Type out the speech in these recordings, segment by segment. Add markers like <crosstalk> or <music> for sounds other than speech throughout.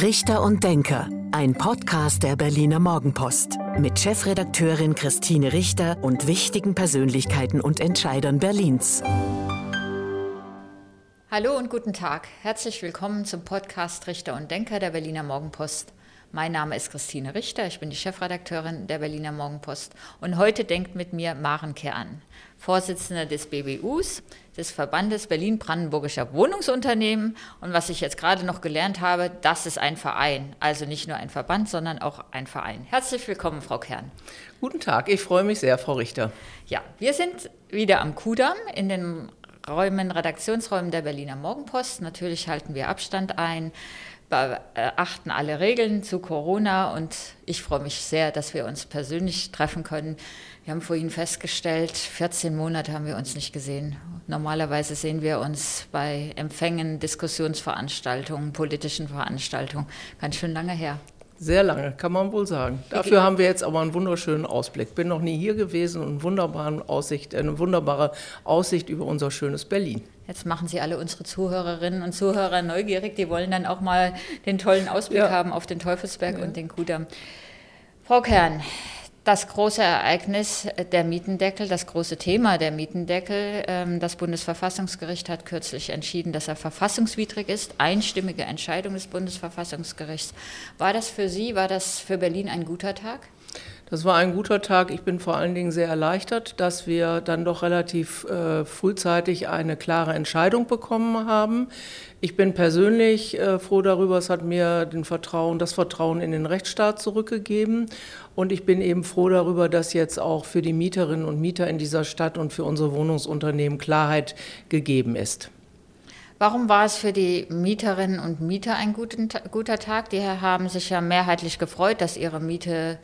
Richter und Denker, ein Podcast der Berliner Morgenpost mit Chefredakteurin Christine Richter und wichtigen Persönlichkeiten und Entscheidern Berlins. Hallo und guten Tag. Herzlich willkommen zum Podcast Richter und Denker der Berliner Morgenpost. Mein Name ist Christine Richter, ich bin die Chefredakteurin der Berliner Morgenpost und heute denkt mit mir Maren Kern, Vorsitzende des BBUs, des Verbandes Berlin-Brandenburgischer Wohnungsunternehmen. Und was ich jetzt gerade noch gelernt habe, das ist ein Verein, also nicht nur ein Verband, sondern auch ein Verein. Herzlich willkommen, Frau Kern. Guten Tag, ich freue mich sehr, Frau Richter. Ja, wir sind wieder am Kudamm in den Räumen, Redaktionsräumen der Berliner Morgenpost. Natürlich halten wir Abstand ein beachten alle Regeln zu Corona und ich freue mich sehr, dass wir uns persönlich treffen können. Wir haben vorhin festgestellt, 14 Monate haben wir uns nicht gesehen. Normalerweise sehen wir uns bei Empfängen, Diskussionsveranstaltungen, politischen Veranstaltungen. Ganz schön lange her. Sehr lange, kann man wohl sagen. Dafür haben wir jetzt aber einen wunderschönen Ausblick. Bin noch nie hier gewesen und eine, Aussicht, eine wunderbare Aussicht über unser schönes Berlin. Jetzt machen Sie alle unsere Zuhörerinnen und Zuhörer neugierig. Die wollen dann auch mal den tollen Ausblick ja. haben auf den Teufelsberg ja. und den Kudamm. Frau Kern, das große Ereignis der Mietendeckel, das große Thema der Mietendeckel. Ähm, das Bundesverfassungsgericht hat kürzlich entschieden, dass er verfassungswidrig ist. Einstimmige Entscheidung des Bundesverfassungsgerichts. War das für Sie, war das für Berlin ein guter Tag? Das war ein guter Tag. Ich bin vor allen Dingen sehr erleichtert, dass wir dann doch relativ äh, frühzeitig eine klare Entscheidung bekommen haben. Ich bin persönlich äh, froh darüber. Es hat mir den Vertrauen, das Vertrauen in den Rechtsstaat zurückgegeben. Und ich bin eben froh darüber, dass jetzt auch für die Mieterinnen und Mieter in dieser Stadt und für unsere Wohnungsunternehmen Klarheit gegeben ist. Warum war es für die Mieterinnen und Mieter ein guter Tag? Die haben sich ja mehrheitlich gefreut, dass ihre Miete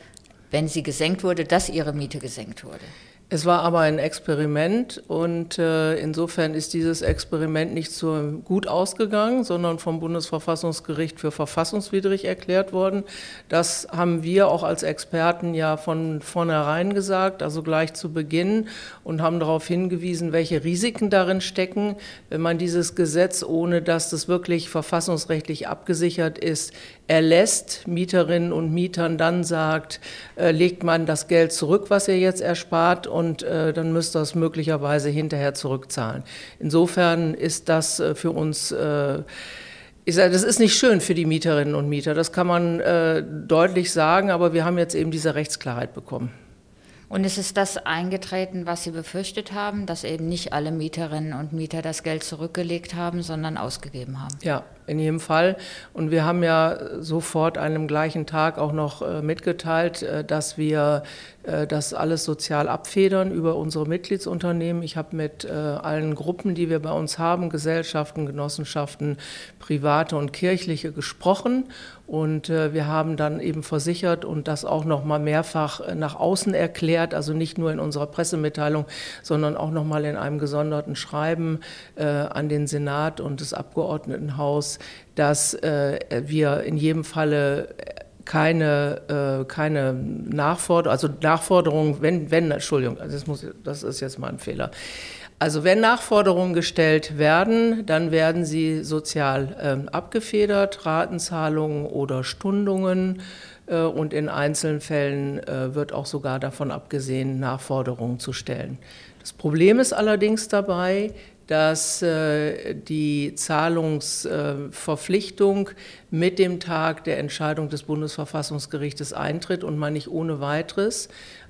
wenn sie gesenkt wurde, dass ihre Miete gesenkt wurde. Es war aber ein Experiment und äh, insofern ist dieses Experiment nicht so gut ausgegangen, sondern vom Bundesverfassungsgericht für verfassungswidrig erklärt worden. Das haben wir auch als Experten ja von vornherein gesagt, also gleich zu Beginn und haben darauf hingewiesen, welche Risiken darin stecken, wenn man dieses Gesetz, ohne dass das wirklich verfassungsrechtlich abgesichert ist, erlässt, Mieterinnen und Mietern dann sagt, äh, legt man das Geld zurück, was ihr jetzt erspart und äh, dann müsst ihr es möglicherweise hinterher zurückzahlen. Insofern ist das äh, für uns äh, ich sage, das ist nicht schön für die Mieterinnen und Mieter, das kann man äh, deutlich sagen, aber wir haben jetzt eben diese Rechtsklarheit bekommen. Und es ist das eingetreten, was Sie befürchtet haben, dass eben nicht alle Mieterinnen und Mieter das Geld zurückgelegt haben, sondern ausgegeben haben. Ja, in jedem Fall. Und wir haben ja sofort an einem gleichen Tag auch noch äh, mitgeteilt, äh, dass wir äh, das alles sozial abfedern über unsere Mitgliedsunternehmen. Ich habe mit allen Gruppen, die wir bei uns haben, Gesellschaften, Genossenschaften, private und kirchliche gesprochen. Und wir haben dann eben versichert und das auch noch mal mehrfach nach außen erklärt, also nicht nur in unserer Pressemitteilung, sondern auch noch mal in einem gesonderten Schreiben an den Senat und das Abgeordnetenhaus dass äh, wir in jedem Falle keine, äh, keine Nachforderung, also Nachforderungen, wenn, wenn, Entschuldigung, das, muss, das ist jetzt mal ein Fehler. Also wenn Nachforderungen gestellt werden, dann werden sie sozial äh, abgefedert, Ratenzahlungen oder Stundungen. Äh, und in einzelnen Fällen äh, wird auch sogar davon abgesehen, Nachforderungen zu stellen. Das Problem ist allerdings dabei, dass äh, die Zahlungsverpflichtung mit dem Tag der Entscheidung des Bundesverfassungsgerichtes eintritt und man nicht ohne weiteres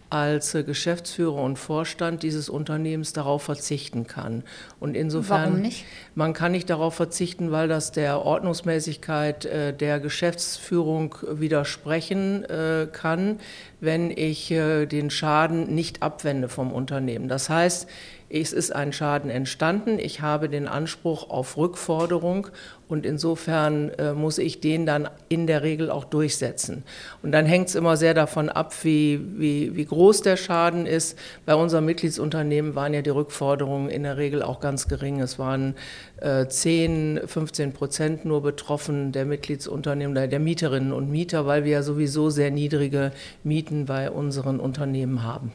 als äh, Geschäftsführer und Vorstand dieses Unternehmens darauf verzichten kann. Und insofern, Warum nicht? man kann nicht darauf verzichten, weil das der Ordnungsmäßigkeit äh, der Geschäftsführung widersprechen kann, wenn ich den Schaden nicht abwende vom Unternehmen. Das heißt, es ist ein Schaden entstanden, ich habe den Anspruch auf Rückforderung und insofern äh, muss ich den dann in der Regel auch durchsetzen. Und dann hängt es immer sehr davon ab, wie, wie, wie groß der Schaden ist. Bei unserem Mitgliedsunternehmen waren ja die Rückforderungen in der Regel auch ganz gering. Es waren äh, 10, 15 Prozent nur betroffen der Mitgliedsunternehmen, der Mieterinnen und Mieter, weil wir ja sowieso sehr niedrige Mieten bei unseren Unternehmen haben.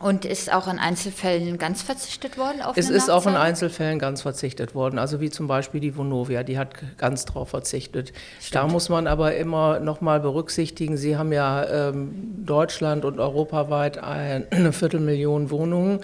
Und ist auch in Einzelfällen ganz verzichtet worden auf Es ist auch in Einzelfällen ganz verzichtet worden. Also wie zum Beispiel die Vonovia, die hat ganz darauf verzichtet. Stimmt. Da muss man aber immer noch mal berücksichtigen, Sie haben ja ähm, Deutschland und europaweit <clears throat> eine Viertelmillion Wohnungen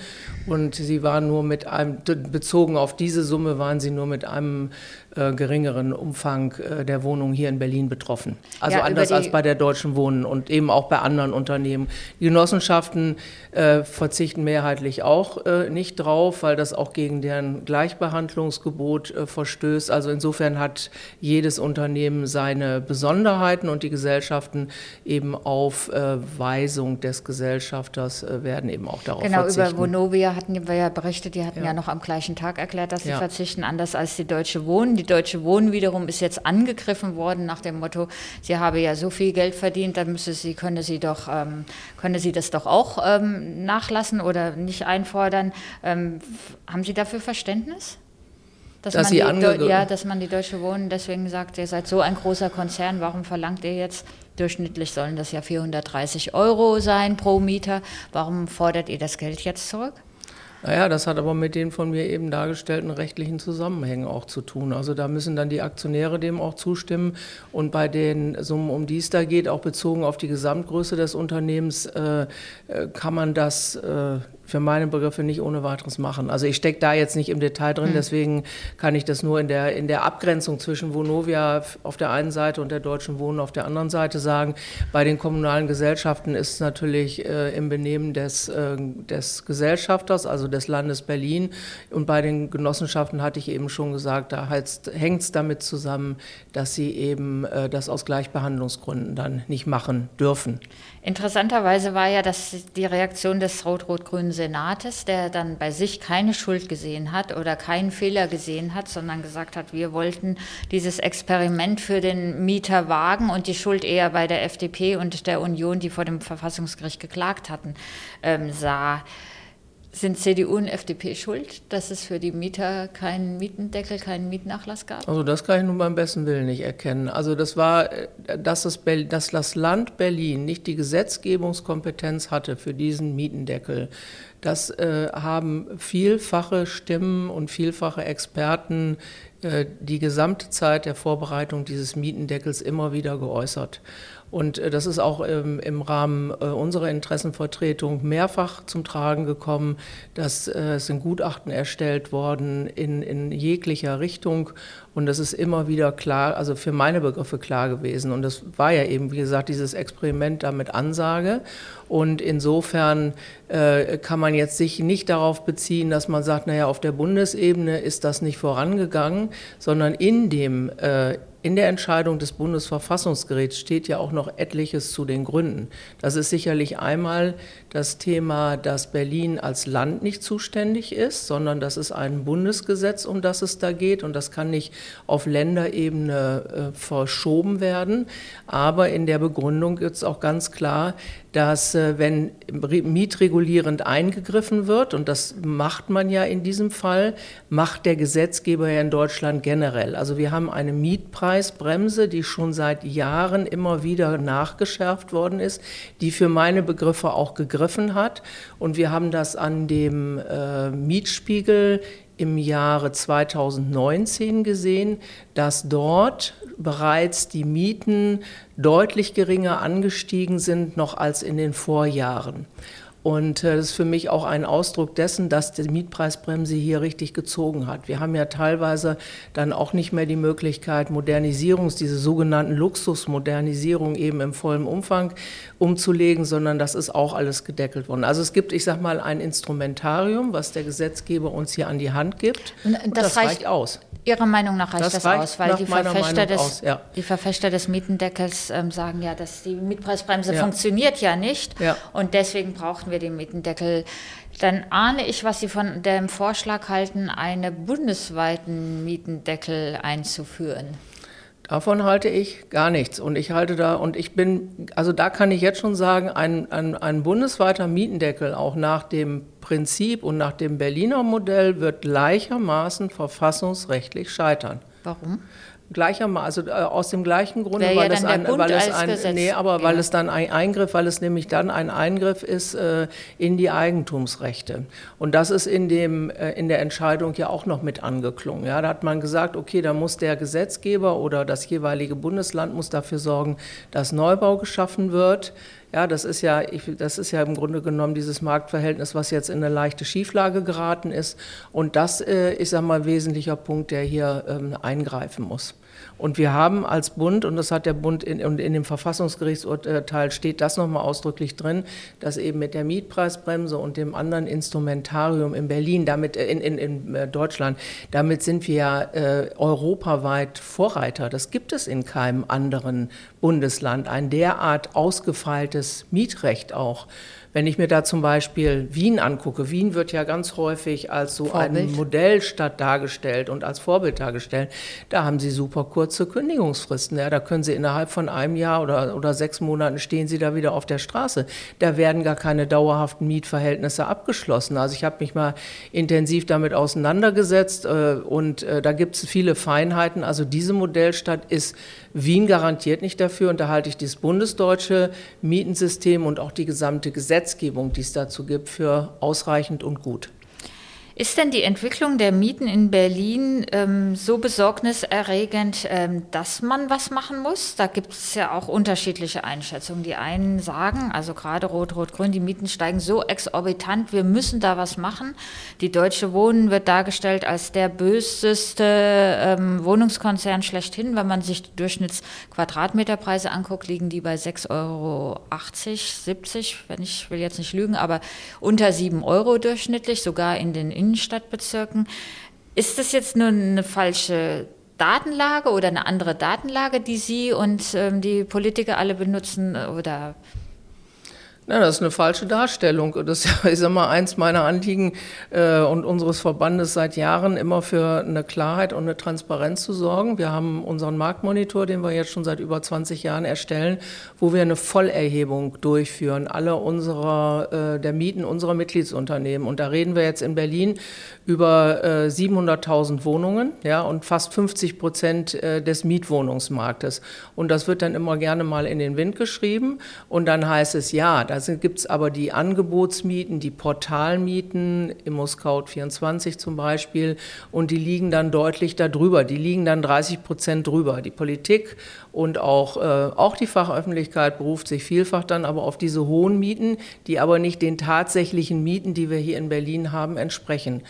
und Sie waren nur mit einem, bezogen auf diese Summe waren Sie nur mit einem äh, geringeren Umfang äh, der Wohnungen hier in Berlin betroffen. Also ja, anders als bei der Deutschen Wohnen und eben auch bei anderen Unternehmen. Die Genossenschaften äh, verzichten mehrheitlich auch äh, nicht drauf, weil das auch gegen deren Gleichbehandlungsgebot verstößt. Also insofern hat jedes Unternehmen seine Besonderheiten und die Gesellschaften eben auf Weisung des Gesellschafters werden eben auch darauf genau, verzichten. Genau, über Vonovia hatten wir ja berichtet, die hatten ja. ja noch am gleichen Tag erklärt, dass sie ja. verzichten, anders als die Deutsche Wohnen. Die Deutsche Wohnen wiederum ist jetzt angegriffen worden nach dem Motto, sie habe ja so viel Geld verdient, dann müsse sie, könne sie doch, ähm, könne sie das doch auch ähm, nachlassen oder nicht einfordern. Ähm, haben Sie dafür Verständnis? Dass, dass, man die, ja, dass man die Deutsche Wohnen deswegen sagt, ihr seid so ein großer Konzern, warum verlangt ihr jetzt, durchschnittlich sollen das ja 430 Euro sein pro Mieter, warum fordert ihr das Geld jetzt zurück? Naja, das hat aber mit den von mir eben dargestellten rechtlichen Zusammenhängen auch zu tun. Also da müssen dann die Aktionäre dem auch zustimmen. Und bei den Summen, um die es da geht, auch bezogen auf die Gesamtgröße des Unternehmens, äh, äh kann man das äh, für meine Begriffe nicht ohne weiteres machen. Also ich stecke da jetzt nicht im Detail drin, hm. deswegen kann ich das nur in der, in der Abgrenzung zwischen Vonovia auf der einen Seite und der Deutschen Wohnen auf der anderen Seite sagen. Bei den kommunalen Gesellschaften ist es natürlich äh, im Benehmen des, äh, des Gesellschafters, also des Landes Berlin. Und bei den Genossenschaften hatte ich eben schon gesagt, da hängt es damit zusammen, dass sie eben äh, das aus Gleichbehandlungsgründen dann nicht machen dürfen. Interessanterweise war ja das die Reaktion des rot-rot-grünen Senates, der dann bei sich keine Schuld gesehen hat oder keinen Fehler gesehen hat, sondern gesagt hat, wir wollten dieses Experiment für den Mieter wagen und die Schuld eher bei der FDP und der Union, die vor dem Verfassungsgericht geklagt hatten, ähm, sah. Sind CDU und FDP schuld, dass es für die Mieter keinen Mietendeckel, keinen Mietnachlass gab? Also das kann ich nun beim besten Willen nicht erkennen. Also das war, dass das, dass das Land Berlin nicht die Gesetzgebungskompetenz hatte für diesen Mietendeckel. Das äh, haben vielfache Stimmen und vielfache Experten äh, die gesamte Zeit der Vorbereitung dieses Mietendeckels immer wieder geäußert. Und äh, das ist auch ähm, im Rahmen äh, unserer Interessenvertretung mehrfach zum Tragen gekommen, dass äh, es sind Gutachten erstellt worden in, in jeglicher Richtung. Und das ist immer wieder klar, also für meine Begriffe klar gewesen. Und das war ja eben, wie gesagt, dieses Experiment da mit Ansage. Und insofern äh, kann man jetzt sich nicht darauf beziehen, dass man sagt, naja, auf der Bundesebene ist das nicht vorangegangen, sondern in dem äh, in der Entscheidung des Bundesverfassungsgerichts steht ja auch noch etliches zu den Gründen. Das ist sicherlich einmal das Thema, dass Berlin als Land nicht zuständig ist, sondern das ist ein Bundesgesetz, um das es da geht und das kann nicht auf Länderebene äh, verschoben werden. Aber in der Begründung ist auch ganz klar, dass äh, wenn mietregulierend eingegriffen wird, und das macht man ja in diesem Fall, macht der Gesetzgeber ja in Deutschland generell. Also wir haben eine Mietpreisbremse, die schon seit Jahren immer wieder nachgeschärft worden ist, die für meine Begriffe auch gegriffen hat. Und wir haben das an dem äh, Mietspiegel im Jahre 2019 gesehen, dass dort bereits die Mieten deutlich geringer angestiegen sind noch als in den Vorjahren. Und äh, das ist für mich auch ein Ausdruck dessen, dass die Mietpreisbremse hier richtig gezogen hat. Wir haben ja teilweise dann auch nicht mehr die Möglichkeit, Modernisierungs, diese sogenannten Luxusmodernisierung eben im vollen Umfang umzulegen, sondern das ist auch alles gedeckelt worden. Also es gibt, ich sag mal, ein Instrumentarium, was der Gesetzgeber uns hier an die Hand gibt. Und das, und das reicht, reicht aus. Ihrer Meinung nach reicht das, das aus, weil die Verfechter, des, aus, ja. die Verfechter des Mietendeckels ähm, sagen ja, dass die Mietpreisbremse ja. funktioniert ja nicht ja. und deswegen brauchen wir den Mietendeckel. Dann ahne ich, was Sie von dem Vorschlag halten, einen bundesweiten Mietendeckel einzuführen. Davon halte ich gar nichts. Und ich halte da, und ich bin, also da kann ich jetzt schon sagen, ein, ein, ein bundesweiter Mietendeckel, auch nach dem Prinzip und nach dem Berliner Modell, wird gleichermaßen verfassungsrechtlich scheitern. Warum? Gleichermaßen, also äh, aus dem gleichen Grunde, weil, ja es ein, weil es ein, Gesetz. nee, aber ja. weil es dann ein Eingriff, weil es nämlich dann ein Eingriff ist äh, in die Eigentumsrechte. Und das ist in dem äh, in der Entscheidung ja auch noch mit angeklungen. Ja, da hat man gesagt, okay, da muss der Gesetzgeber oder das jeweilige Bundesland muss dafür sorgen, dass Neubau geschaffen wird. Ja, das ist ja, ich, das ist ja im Grunde genommen dieses Marktverhältnis, was jetzt in eine leichte Schieflage geraten ist. Und das äh, ist einmal ein wesentlicher Punkt, der hier ähm, eingreifen muss. Und wir haben als Bund, und das hat der Bund in, in dem Verfassungsgerichtsurteil steht das nochmal ausdrücklich drin, dass eben mit der Mietpreisbremse und dem anderen Instrumentarium in Berlin, damit äh, in, in, in äh, Deutschland, damit sind wir ja äh, europaweit Vorreiter. Das gibt es in keinem anderen Bundesland, ein derart ausgefeiltes Mietrecht auch. Wenn ich mir da zum Beispiel Wien angucke, Wien wird ja ganz häufig als so Vorbild. eine Modellstadt dargestellt und als Vorbild dargestellt. Da haben sie super kurze Kündigungsfristen. Ja, da können sie innerhalb von einem Jahr oder, oder sechs Monaten stehen sie da wieder auf der Straße. Da werden gar keine dauerhaften Mietverhältnisse abgeschlossen. Also ich habe mich mal intensiv damit auseinandergesetzt äh, und äh, da gibt es viele Feinheiten. Also diese Modellstadt ist Wien garantiert nicht dafür und da halte ich das bundesdeutsche Mietensystem und auch die gesamte Gesetzgebung Gesetzgebung, die es dazu gibt, für ausreichend und gut. Ist denn die Entwicklung der Mieten in Berlin ähm, so besorgniserregend, ähm, dass man was machen muss? Da gibt es ja auch unterschiedliche Einschätzungen. Die einen sagen, also gerade Rot-Rot-Grün, die Mieten steigen so exorbitant, wir müssen da was machen. Die Deutsche Wohnen wird dargestellt als der böseste ähm, Wohnungskonzern schlechthin. Wenn man sich die Durchschnittsquadratmeterpreise anguckt, liegen die bei 6,80 Euro, 70, wenn ich will jetzt nicht lügen, aber unter 7 Euro durchschnittlich, sogar in den Innen Innenstadtbezirken. Ist das jetzt nur eine falsche Datenlage oder eine andere Datenlage, die Sie und ähm, die Politiker alle benutzen? Oder ja, das ist eine falsche Darstellung. Das <laughs> ist immer eins meiner Anliegen äh, und unseres Verbandes seit Jahren, immer für eine Klarheit und eine Transparenz zu sorgen. Wir haben unseren Marktmonitor, den wir jetzt schon seit über 20 Jahren erstellen, wo wir eine Vollerhebung durchführen, alle unserer, äh, der Mieten unserer Mitgliedsunternehmen. Und da reden wir jetzt in Berlin über äh, 700.000 Wohnungen ja, und fast 50 Prozent äh, des Mietwohnungsmarktes. Und das wird dann immer gerne mal in den Wind geschrieben. Und dann heißt es, ja, da gibt es aber die Angebotsmieten, die Portalmieten, ImmoScout24 zum Beispiel, und die liegen dann deutlich darüber. Die liegen dann 30 Prozent drüber. Die Politik und auch, äh, auch die Fachöffentlichkeit beruft sich vielfach dann aber auf diese hohen Mieten, die aber nicht den tatsächlichen Mieten, die wir hier in Berlin haben, entsprechen.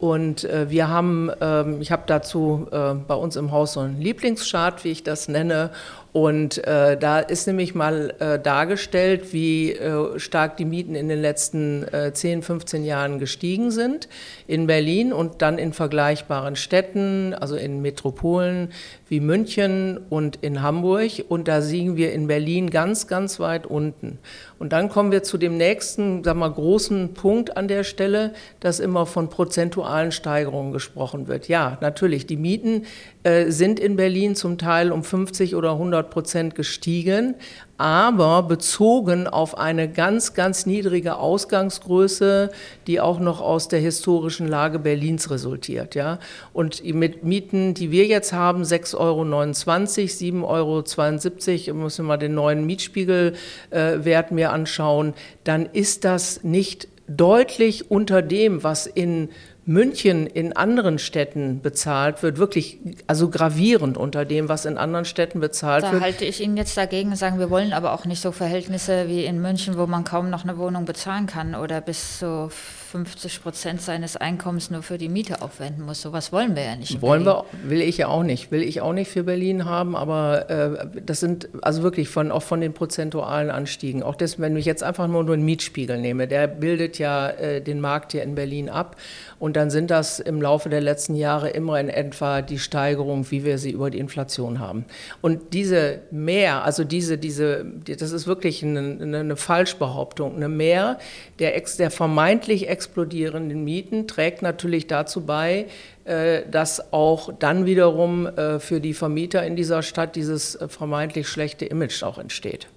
Und äh, wir haben, ähm, ich habe dazu äh, bei uns im Haus so einen Lieblingschart, wie ich das nenne. Und äh, da ist nämlich mal äh, dargestellt, wie äh, stark die Mieten in den letzten äh, 10, 15 Jahren gestiegen sind in Berlin und dann in vergleichbaren Städten, also in Metropolen wie München und in Hamburg. Und da liegen wir in Berlin ganz, ganz weit unten. Und dann kommen wir zu dem nächsten, sag mal, großen Punkt an der Stelle, dass immer von prozentualen Steigerungen gesprochen wird. Ja, natürlich, die Mieten äh, sind in Berlin zum Teil um 50 oder 100 Prozent gestiegen, aber bezogen auf eine ganz, ganz niedrige Ausgangsgröße, die auch noch aus der historischen Lage Berlins resultiert. Ja? Und mit Mieten, die wir jetzt haben, 6,29 Euro, 7,72 Euro, müssen wir mal den neuen Mietspiegelwert äh, mir anschauen, dann ist das nicht deutlich unter dem, was in München in anderen Städten bezahlt wird, wirklich also gravierend unter dem, was in anderen Städten bezahlt da wird. Da halte ich Ihnen jetzt dagegen, sagen wir wollen aber auch nicht so Verhältnisse wie in München, wo man kaum noch eine Wohnung bezahlen kann oder bis zu 50 Prozent seines Einkommens nur für die Miete aufwenden muss. Sowas wollen wir ja nicht. Wollen wir, will ich ja auch nicht. Will ich auch nicht für Berlin haben, aber äh, das sind also wirklich von, auch von den prozentualen Anstiegen. Auch das, wenn ich jetzt einfach nur einen Mietspiegel nehme, der bildet ja äh, den Markt hier in Berlin ab. Und dann sind das im Laufe der letzten Jahre immer in etwa die Steigerung, wie wir sie über die Inflation haben. Und diese Mehr, also diese, diese, das ist wirklich eine, eine Falschbehauptung, eine Mehr der, der vermeintlich explodierenden Mieten trägt natürlich dazu bei, äh, dass auch dann wiederum äh, für die Vermieter in dieser Stadt dieses äh, vermeintlich schlechte Image auch entsteht.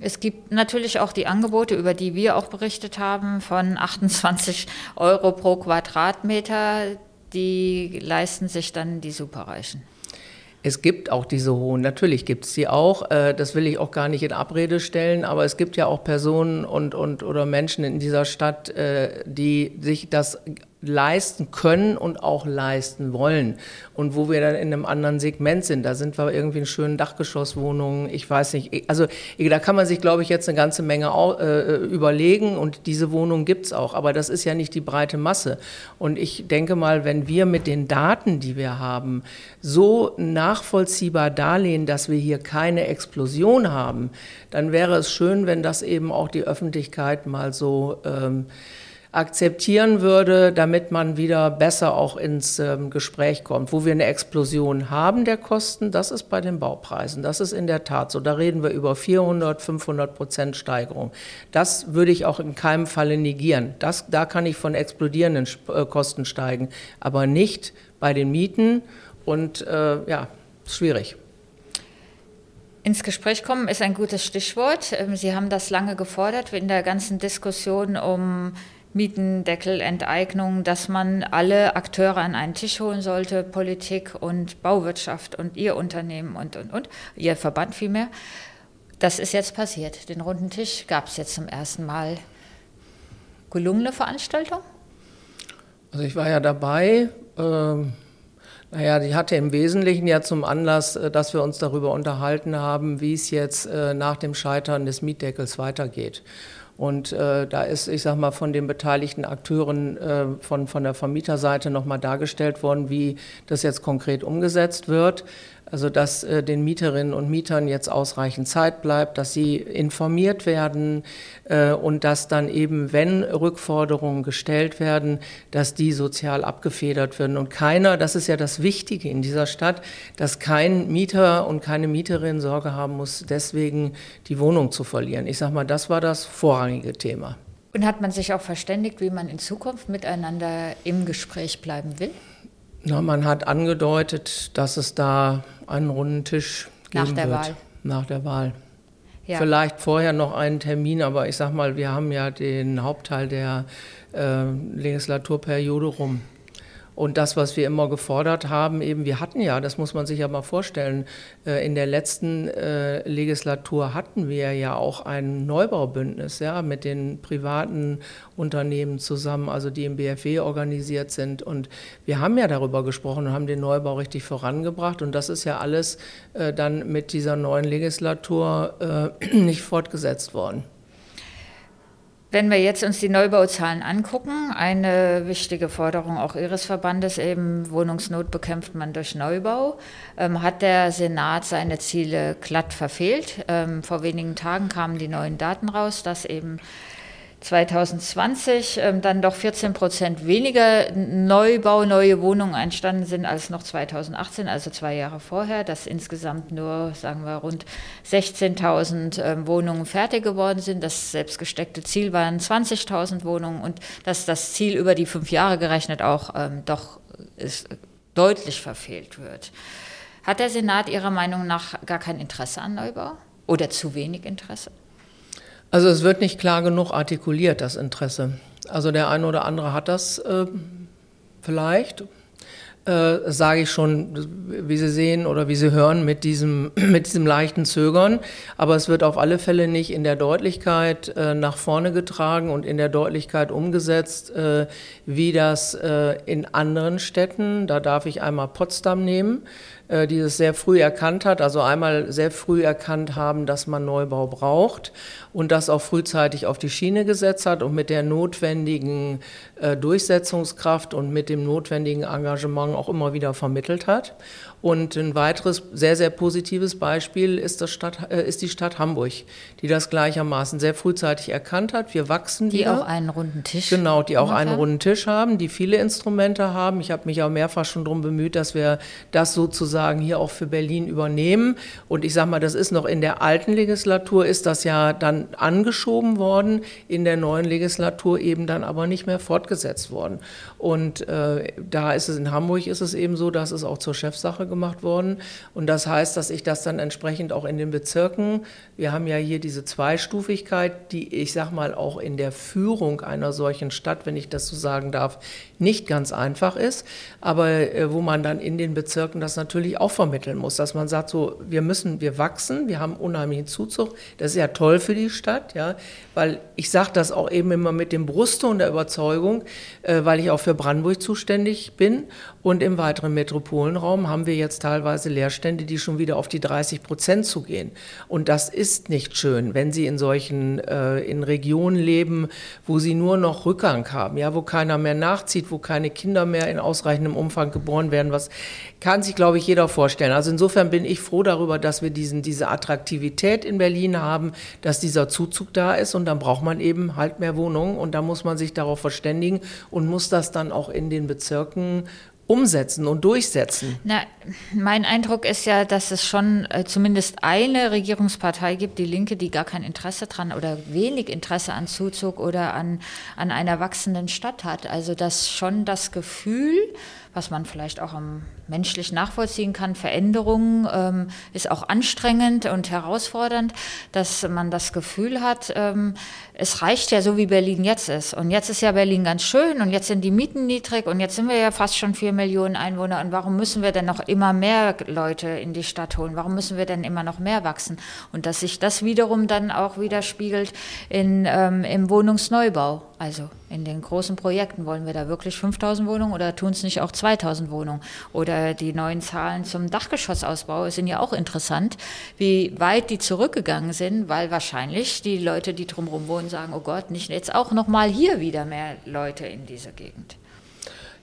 Es gibt natürlich auch die Angebote, über die wir auch berichtet haben, von <laughs> 28 Euro pro Quadratmeter. Die leisten sich dann die Superreichen. Es gibt auch diese hohen, natürlich gibt es die auch. Äh, das will ich auch gar nicht in Abrede stellen, aber es gibt ja auch Personen und, und oder Menschen in dieser Stadt, äh, die sich das leisten können und auch leisten wollen. Und wo wir dann in einem anderen Segment sind, da sind wir irgendwie in schönen Dachgeschosswohnungen, ich weiß nicht, also da kann man sich, glaube ich, jetzt eine ganze Menge äh, überlegen und diese Wohnungen gibt es auch, aber das ist ja nicht die breite Masse. Und ich denke mal, wenn wir mit den Daten, die wir haben, so nachvollziehbar darlegen, dass wir hier keine Explosion haben, dann wäre es schön, wenn das eben auch die Öffentlichkeit mal so ähm, akzeptieren würde, damit man wieder besser auch ins ähm, Gespräch kommt. Wo wir eine Explosion haben der Kosten, das ist bei den Baupreisen. Das ist in der Tat so. Da reden wir über 400, 500 Prozent Steigerung. Das würde ich auch in keinem Falle negieren. Das, da kann ich von explodierenden äh, Kosten steigen, aber nicht bei den Mieten und äh, ja, schwierig. Ins Gespräch kommen ist ein gutes Stichwort. Ähm, Sie haben das lange gefordert in der ganzen Diskussion um Mietendeckel, Enteignung, dass man alle Akteure an einen Tisch holen sollte, Politik und Bauwirtschaft und ihr Unternehmen und, und, und, ihr Verband vielmehr. Das ist jetzt passiert. Den runden Tisch gab es jetzt zum ersten Mal. Gelungene Veranstaltung? Also ich war ja dabei. Ähm, naja, die hatte im Wesentlichen ja zum Anlass, äh, dass wir uns darüber unterhalten haben, wie es jetzt äh, nach dem Scheitern des Mietdeckels weitergeht. Und äh, da ist, ich sag mal, von den beteiligten Akteuren äh, von, von der Vermieterseite nochmal dargestellt worden, wie das jetzt konkret umgesetzt wird. Also dass äh, den Mieterinnen und Mietern jetzt ausreichend Zeit bleibt, dass sie informiert werden äh, und dass dann eben, wenn Rückforderungen gestellt werden, dass die sozial abgefedert werden. Und keiner, das ist ja das Wichtige in dieser Stadt, dass kein Mieter und keine Mieterin Sorge haben muss, deswegen die Wohnung zu verlieren. Ich sage mal, das war das vorrangige Thema. Und hat man sich auch verständigt, wie man in Zukunft miteinander im Gespräch bleiben will? Na, man hat angedeutet, dass es da einen runden Tisch geben Nach der wird. Wahl. Nach der Wahl. Ja. Vielleicht vorher noch einen Termin, aber ich sag mal, wir haben ja den Hauptteil der äh, Legislaturperiode rum. Und das, was wir immer gefordert haben, eben, wir hatten ja, das muss man sich ja mal vorstellen, äh, in der letzten äh, Legislatur hatten wir ja auch ein Neubaubündnis, ja, mit den privaten Unternehmen zusammen, also die im BFW organisiert sind. Und wir haben ja darüber gesprochen und haben den Neubau richtig vorangebracht. Und das ist ja alles äh, dann mit dieser neuen Legislatur <clears throat> nicht fortgesetzt worden. Wenn wir jetzt uns die Neubauzahlen angucken, eine wichtige Forderung auch Ihres Verbandes, eben Wohnungsnot bekämpft man durch Neubau, ähm, hat der Senat seine Ziele glatt verfehlt. Ähm, vor wenigen Tagen kamen die neuen Daten raus, dass eben 2020 ähm, dann doch 14 Prozent weniger Neubau, neue Wohnungen entstanden sind als noch 2018, also zwei Jahre vorher, dass insgesamt nur, sagen wir, rund 16.000 ähm, Wohnungen fertig geworden sind. Das selbstgesteckte Ziel waren 20.000 Wohnungen und dass das Ziel über die fünf Jahre gerechnet auch ähm, doch ist, deutlich verfehlt wird. Hat der Senat Ihrer Meinung nach gar kein Interesse an Neubau oder zu wenig Interesse? Also es wird nicht klar genug artikuliert, das Interesse. Also der eine oder andere hat das äh, vielleicht, äh, sage ich schon, wie Sie sehen oder wie Sie hören, mit diesem, <clears throat> mit diesem leichten Zögern. Aber es wird auf alle Fälle nicht in der Deutlichkeit äh, nach vorne getragen und in der Deutlichkeit umgesetzt, äh, wie das äh, in anderen Städten, da darf ich einmal Potsdam nehmen, äh, die es sehr früh erkannt hat, also einmal sehr früh erkannt haben, dass man Neubau braucht und das auch frühzeitig auf die Schiene gesetzt hat und mit der notwendigen äh, Durchsetzungskraft und mit dem notwendigen Engagement auch immer wieder vermittelt hat. Und ein weiteres sehr, sehr positives Beispiel ist, das Stadt, äh, ist die Stadt Hamburg, die das gleichermaßen sehr frühzeitig erkannt hat. Wir wachsen die wieder. auch einen runden Tisch Genau, die auch einen haben. runden Tisch haben, die viele Instrumente haben. Ich habe mich auch mehrfach schon darum bemüht, dass wir das sozusagen hier auch für Berlin übernehmen. Und ich sage mal, das ist noch in der alten Legislatur, ist das ja dann angeschoben worden, in der neuen Legislatur eben dann aber nicht mehr fortgesetzt worden. Und äh, da ist es in Hamburg ist es eben so, dass es auch zur Chefsache gemacht worden. Und das heißt, dass ich das dann entsprechend auch in den Bezirken, wir haben ja hier diese Zweistufigkeit, die ich sag mal auch in der Führung einer solchen Stadt, wenn ich das so sagen darf, nicht ganz einfach ist, aber äh, wo man dann in den Bezirken das natürlich auch vermitteln muss, dass man sagt, so, wir müssen, wir wachsen, wir haben unheimlichen Zuzug. Das ist ja toll für die Stadt, ja, weil ich sage das auch eben immer mit dem Brustton der Überzeugung, äh, weil ich auch für Brandenburg zuständig bin. Und im weiteren Metropolenraum haben wir jetzt teilweise Leerstände, die schon wieder auf die 30 Prozent zugehen. Und das ist nicht schön, wenn Sie in solchen, äh, in Regionen leben, wo Sie nur noch Rückgang haben, ja, wo keiner mehr nachzieht, wo keine Kinder mehr in ausreichendem Umfang geboren werden, was kann sich, glaube ich, jeder vorstellen. Also insofern bin ich froh darüber, dass wir diesen, diese Attraktivität in Berlin haben, dass dieser Zuzug da ist und dann braucht man eben halt mehr Wohnungen und da muss man sich darauf verständigen und muss das dann auch in den Bezirken umsetzen und durchsetzen? Na, mein Eindruck ist ja, dass es schon äh, zumindest eine Regierungspartei gibt, die Linke, die gar kein Interesse dran oder wenig Interesse an Zuzug oder an, an einer wachsenden Stadt hat. Also dass schon das Gefühl, was man vielleicht auch am menschlich nachvollziehen kann, Veränderungen ähm, ist auch anstrengend und herausfordernd, dass man das Gefühl hat, ähm, es reicht ja so, wie Berlin jetzt ist. Und jetzt ist ja Berlin ganz schön und jetzt sind die Mieten niedrig und jetzt sind wir ja fast schon vier Millionen Einwohner. Und warum müssen wir denn noch immer mehr Leute in die Stadt holen? Warum müssen wir denn immer noch mehr wachsen? Und dass sich das wiederum dann auch widerspiegelt in, ähm, im Wohnungsneubau. Also in den großen Projekten wollen wir da wirklich 5000 Wohnungen oder tun es nicht auch 2000 Wohnungen? Oder die neuen Zahlen zum Dachgeschossausbau sind ja auch interessant, wie weit die zurückgegangen sind, weil wahrscheinlich die Leute, die drumherum wohnen, sagen, oh Gott, nicht jetzt auch noch mal hier wieder mehr Leute in dieser Gegend.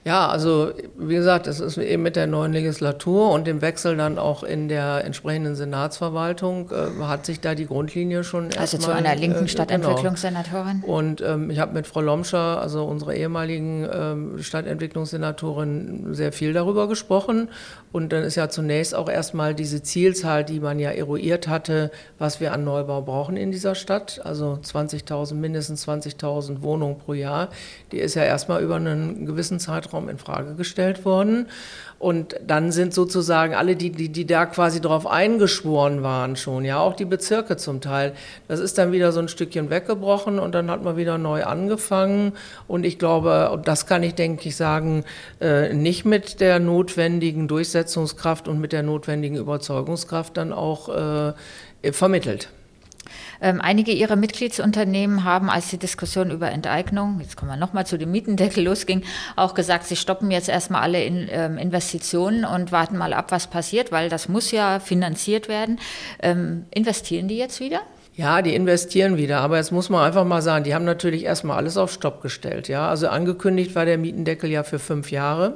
Ja, also wie gesagt, es ist eben mit der neuen Legislatur und dem Wechsel dann auch in der entsprechenden Senatsverwaltung äh, hat sich da die Grundlinie schon Also zu einer linken äh, Stadtentwicklungssenatorin? Genau. Und ähm, ich habe mit Frau Lomscher, also unserer ehemaligen ähm, Stadtentwicklungssenatorin, sehr viel darüber gesprochen. Und dann ist ja zunächst auch erstmal diese Zielzahl, die man ja eruiert hatte, was wir an Neubau brauchen in dieser Stadt, also 20.000, mindestens 20.000 Wohnungen pro Jahr, die ist ja erstmal über einen gewissen Zeitraum Zeitraum in Frage gestellt worden. Und dann sind sozusagen alle, die, die, die da quasi drauf eingeschworen waren schon, ja, auch die Bezirke zum Teil. Das ist dann wieder so ein Stückchen weggebrochen und dann hat man wieder neu angefangen. Und ich glaube, und das kann ich, denke ich, sagen, äh, nicht mit der notwendigen Durchsetzungskraft und mit der notwendigen Überzeugungskraft dann auch äh, vermittelt. Ähm, einige ihrer Mitgliedsunternehmen haben, als die Diskussion über Enteignung, jetzt kommen wir nochmal zu dem Mietendeckel losging, auch gesagt, sie stoppen jetzt erstmal alle in, ähm, Investitionen und warten mal ab, was passiert, weil das muss ja finanziert werden. Ähm, investieren die jetzt wieder? Ja, die investieren wieder, aber jetzt muss man einfach mal sagen, die haben natürlich erstmal alles auf Stopp gestellt. Ja, also angekündigt war der Mietendeckel ja für fünf Jahre.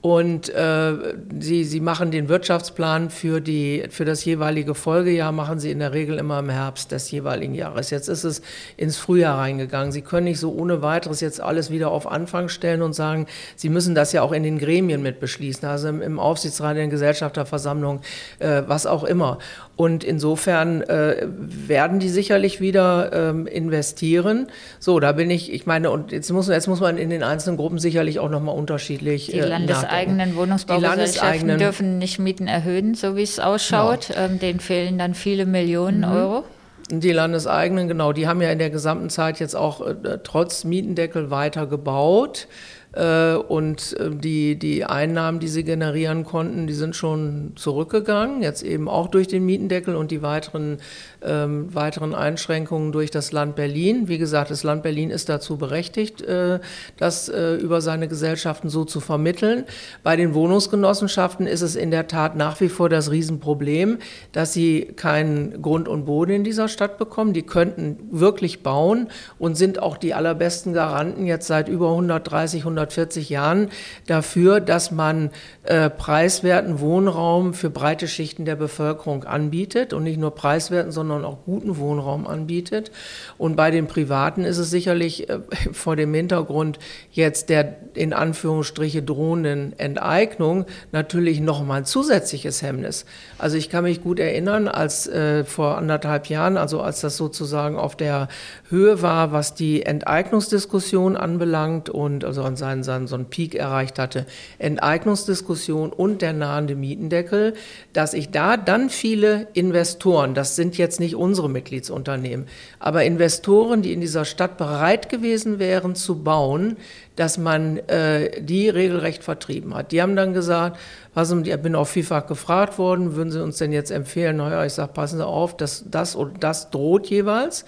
Und äh, sie, sie machen den Wirtschaftsplan für, die, für das jeweilige Folgejahr, machen sie in der Regel immer im Herbst des jeweiligen Jahres. Jetzt ist es ins Frühjahr reingegangen. Sie können nicht so ohne weiteres jetzt alles wieder auf Anfang stellen und sagen, Sie müssen das ja auch in den Gremien mit beschließen, also im, im Aufsichtsrat, in der Gesellschafterversammlung, äh, was auch immer. Und insofern äh, werden die sicherlich wieder ähm, investieren. So, da bin ich, ich meine, und jetzt muss, jetzt muss man in den einzelnen Gruppen sicherlich auch nochmal unterschiedlich. Die äh, landeseigenen Wohnungsbaugesellschaften dürfen nicht Mieten erhöhen, so wie es ausschaut. Ja. Ähm, denen fehlen dann viele Millionen mhm. Euro. Die Landeseigenen, genau, die haben ja in der gesamten Zeit jetzt auch äh, trotz Mietendeckel weiter gebaut. Äh, und äh, die, die Einnahmen, die sie generieren konnten, die sind schon zurückgegangen, jetzt eben auch durch den Mietendeckel und die weiteren, ähm, weiteren Einschränkungen durch das Land Berlin. Wie gesagt, das Land Berlin ist dazu berechtigt, äh, das äh, über seine Gesellschaften so zu vermitteln. Bei den Wohnungsgenossenschaften ist es in der Tat nach wie vor das Riesenproblem, dass sie keinen Grund und Boden in dieser Stadt bekommen. Die könnten wirklich bauen und sind auch die allerbesten Garanten jetzt seit über 130, 100 140 Jahren dafür, dass man äh, preiswerten Wohnraum für breite Schichten der Bevölkerung anbietet und nicht nur preiswerten, sondern auch guten Wohnraum anbietet. Und bei den Privaten ist es sicherlich äh, <laughs> vor dem Hintergrund jetzt der in Anführungsstriche drohenden Enteignung natürlich noch mal ein zusätzliches Hemmnis. Also ich kann mich gut erinnern, als äh, vor anderthalb Jahren, also als das sozusagen auf der Höhe war, was die Enteignungsdiskussion anbelangt und also an seinen, seinen so einen Peak erreicht hatte, Enteignungsdiskussion und der nahende Mietendeckel, dass ich da dann viele Investoren, das sind jetzt nicht unsere Mitgliedsunternehmen, aber Investoren, die in dieser Stadt bereit gewesen wären zu bauen, dass man äh, die regelrecht vertrieben hat. Die haben dann gesagt, was ich bin auch vielfach gefragt worden, würden Sie uns denn jetzt empfehlen? Naja, ich sage, passen Sie auf, dass das und das droht jeweils.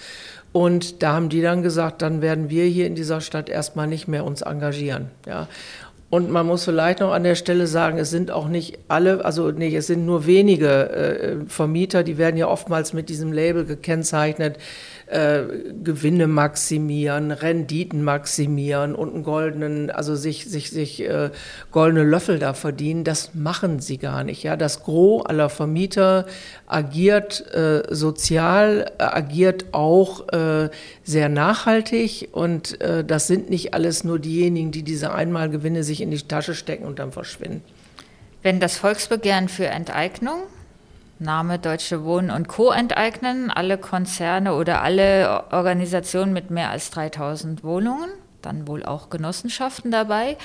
Und da haben die dann gesagt, dann werden wir hier in dieser Stadt erstmal nicht mehr uns engagieren. Ja. Und man muss vielleicht noch an der Stelle sagen, es sind auch nicht alle, also nee, es sind nur wenige äh, Vermieter, die werden ja oftmals mit diesem Label gekennzeichnet, äh, Gewinne maximieren, Renditen maximieren und einen goldenen, also sich, sich, sich äh, goldene Löffel da verdienen. Das machen sie gar nicht. Ja, das Gros aller Vermieter agiert äh, sozial, agiert auch äh, sehr nachhaltig und äh, das sind nicht alles nur diejenigen, die diese Einmalgewinne sich in die Tasche stecken und dann verschwinden. Wenn das Volksbegehren für Enteignung Name Deutsche Wohnen und Co. enteignen, alle Konzerne oder alle Organisationen mit mehr als 3000 Wohnungen, dann wohl auch Genossenschaften dabei.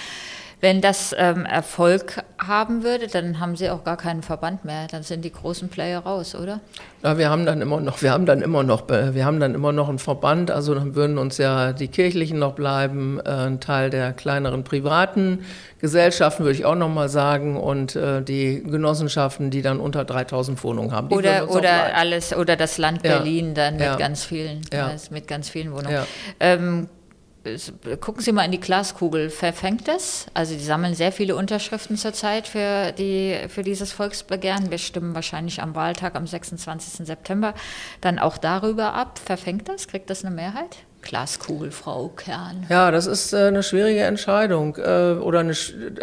Wenn das ähm, Erfolg haben würde, dann haben sie auch gar keinen Verband mehr. Dann sind die großen Player raus, oder? Ja, wir haben dann immer noch, wir haben dann immer noch, wir haben dann immer noch einen Verband. Also dann würden uns ja die kirchlichen noch bleiben, äh, ein Teil der kleineren privaten Gesellschaften würde ich auch noch mal sagen und äh, die Genossenschaften, die dann unter 3000 Wohnungen haben. oder oder alles oder das Land Berlin ja. dann mit ja. ganz vielen, ja. mit ganz vielen Wohnungen. Ähm, gucken Sie mal in die Glaskugel, verfängt das? Also die sammeln sehr viele Unterschriften zurzeit für, die, für dieses Volksbegehren. Wir stimmen wahrscheinlich am Wahltag am 26. September dann auch darüber ab. Verfängt das? Kriegt das eine Mehrheit? Glaskugel, Frau Kern? Ja, das ist äh, eine schwierige Entscheidung. Äh, oder eine,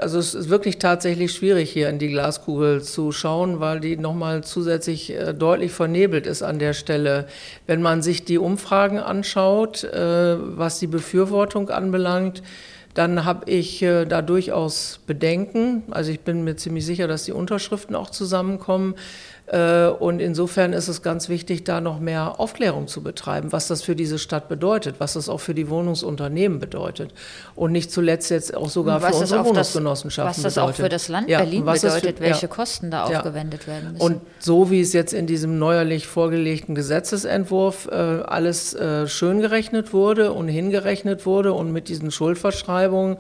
also es ist wirklich tatsächlich schwierig, hier in die Glaskugel zu schauen, weil die nochmal zusätzlich äh, deutlich vernebelt ist an der Stelle. Wenn man sich die Umfragen anschaut, was die Befürwortung anbelangt, dann habe ich da durchaus Bedenken. Also ich bin mir ziemlich sicher, dass die Unterschriften auch zusammenkommen. Äh, und insofern ist es ganz wichtig, da noch mehr Aufklärung zu betreiben, was das für diese Stadt bedeutet, was das auch für die Wohnungsunternehmen bedeutet. Und nicht zuletzt jetzt auch sogar für unsere Wohnungsgenossenschaften bedeutet. Was das auch für das Land ja, Berlin bedeutet, für, welche ja, Kosten da ja. aufgewendet werden müssen. Und so wie es jetzt in diesem neuerlich vorgelegten Gesetzesentwurf äh, alles äh, schön gerechnet wurde und hingerechnet wurde und mit diesen Schuldverschreibungen,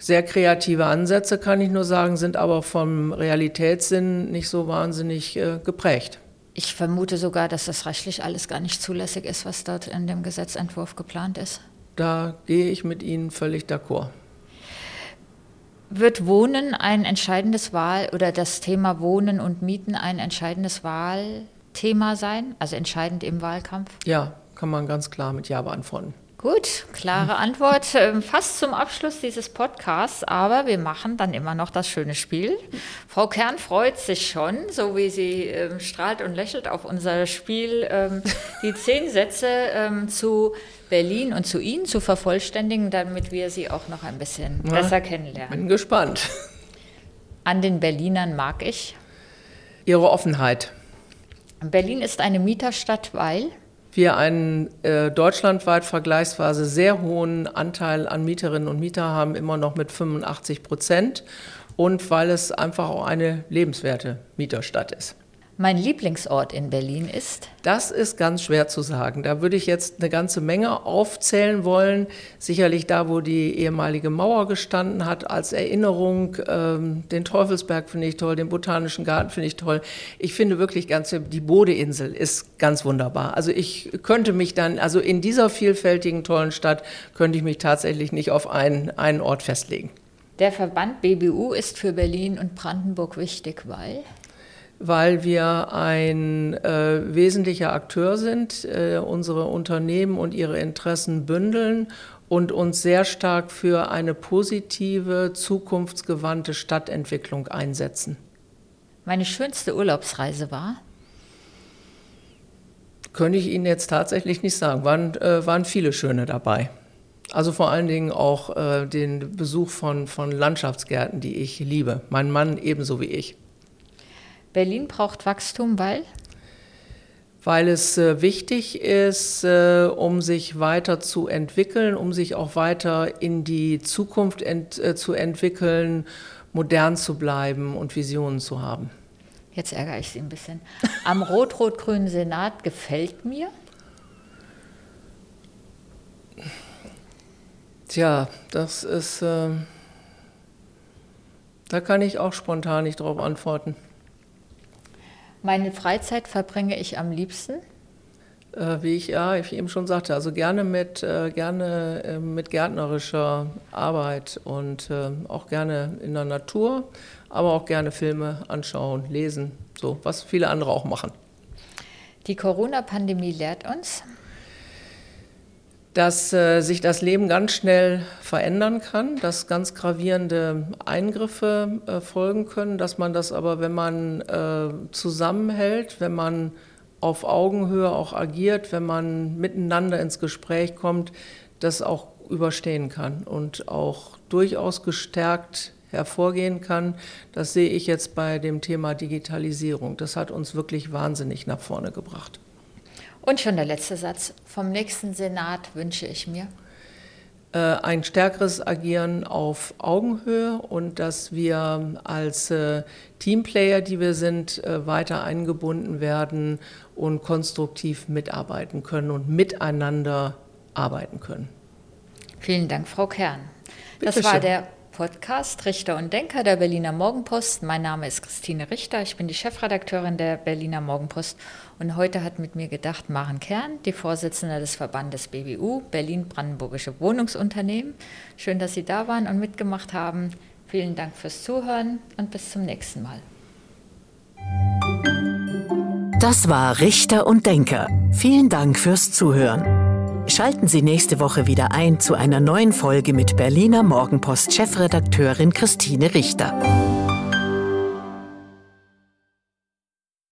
sehr kreative Ansätze, kann ich nur sagen, sind aber vom Realitätssinn nicht so wahnsinnig äh, geprägt. Ich vermute sogar, dass das rechtlich alles gar nicht zulässig ist, was dort in dem Gesetzentwurf geplant ist. Da gehe ich mit Ihnen völlig d'accord. Wird Wohnen ein entscheidendes Wahl oder das Thema Wohnen und Mieten ein entscheidendes Wahlthema sein, also entscheidend im Wahlkampf? Ja, kann man ganz klar mit Ja beantworten. Gut, klare Antwort. Ähm, fast zum Abschluss dieses Podcasts, aber wir machen dann immer noch das schöne Spiel. Frau Kern freut sich schon, so wie sie ähm, strahlt und lächelt auf unser Spiel, ähm, die zehn Sätze ähm, zu Berlin und zu Ihnen zu vervollständigen, damit wir Sie auch noch ein bisschen ja, besser kennenlernen. Bin gespannt. An den Berlinern mag ich. Ihre Offenheit. Berlin ist eine Mieterstadt, weil wir einen äh, deutschlandweit vergleichsweise sehr hohen Anteil an Mieterinnen und Mieter haben, immer noch mit 85 Prozent und weil es einfach auch eine lebenswerte Mieterstadt ist. Mein Lieblingsort in Berlin ist? Das ist ganz schwer zu sagen. Da würde ich jetzt eine ganze Menge aufzählen wollen. Sicherlich da, wo die ehemalige Mauer gestanden hat, als Erinnerung. Ähm, den Teufelsberg finde ich toll, den Botanischen Garten finde ich toll. Ich finde wirklich ganz, die Bodeinsel ist ganz wunderbar. Also ich könnte mich dann, also in dieser vielfältigen, tollen Stadt, könnte ich mich tatsächlich nicht auf einen, einen Ort festlegen. Der Verband BBU ist für Berlin und Brandenburg wichtig, weil? Weil wir ein äh, wesentlicher Akteur sind, äh, unsere Unternehmen und ihre Interessen bündeln und uns sehr stark für eine positive, zukunftsgewandte Stadtentwicklung einsetzen. Meine schönste Urlaubsreise war? Könnte ich Ihnen jetzt tatsächlich nicht sagen. Waren, äh, waren viele schöne dabei. Also vor allen Dingen auch äh, den Besuch von, von Landschaftsgärten, die ich liebe. Mein Mann ebenso wie ich. Berlin braucht Wachstum, weil? weil es äh, wichtig ist, äh, um sich weiter zu entwickeln, um sich auch weiter in die Zukunft ent, äh, zu entwickeln, modern zu bleiben und Visionen zu haben. Jetzt ärgere ich Sie ein bisschen. Am <laughs> rot-rot-grünen Senat gefällt mir. Tja, das ist. Äh, da kann ich auch spontan nicht drauf antworten. Meine Freizeit verbringe ich am liebsten. Äh, wie ich ja ich eben schon sagte, also gerne mit, äh, gerne äh, mit gärtnerischer Arbeit und äh, auch gerne in der Natur, aber auch gerne Filme anschauen, lesen, so was viele andere auch machen. Die Corona-Pandemie lehrt uns, dass äh, sich das Leben ganz schnell verändern kann, dass ganz gravierende Eingriffe äh, folgen können, dass man das aber, wenn man äh, zusammenhält, wenn man auf Augenhöhe auch agiert, wenn man miteinander ins Gespräch kommt, das auch überstehen kann und auch durchaus gestärkt hervorgehen kann. Das sehe ich jetzt bei dem Thema Digitalisierung. Das hat uns wirklich wahnsinnig nach vorne gebracht. Und schon der letzte Satz. Vom nächsten Senat wünsche ich mir. Äh, ein stärkeres Agieren auf Augenhöhe und dass wir als äh, Teamplayer, die wir sind, äh, weiter eingebunden werden und konstruktiv mitarbeiten können und miteinander arbeiten können. Vielen Dank, Frau Kern. Bitte das war schön. der Podcast Richter und Denker der Berliner Morgenpost. Mein Name ist Christine Richter, ich bin die Chefredakteurin der Berliner Morgenpost und heute hat mit mir gedacht Maren Kern, die Vorsitzende des Verbandes BBU, Berlin-Brandenburgische Wohnungsunternehmen. Schön, dass Sie da waren und mitgemacht haben. Vielen Dank fürs Zuhören und bis zum nächsten Mal. Das war Richter und Denker. Vielen Dank fürs Zuhören. Schalten Sie nächste Woche wieder ein zu einer neuen Folge mit Berliner Morgenpost-Chefredakteurin Christine Richter.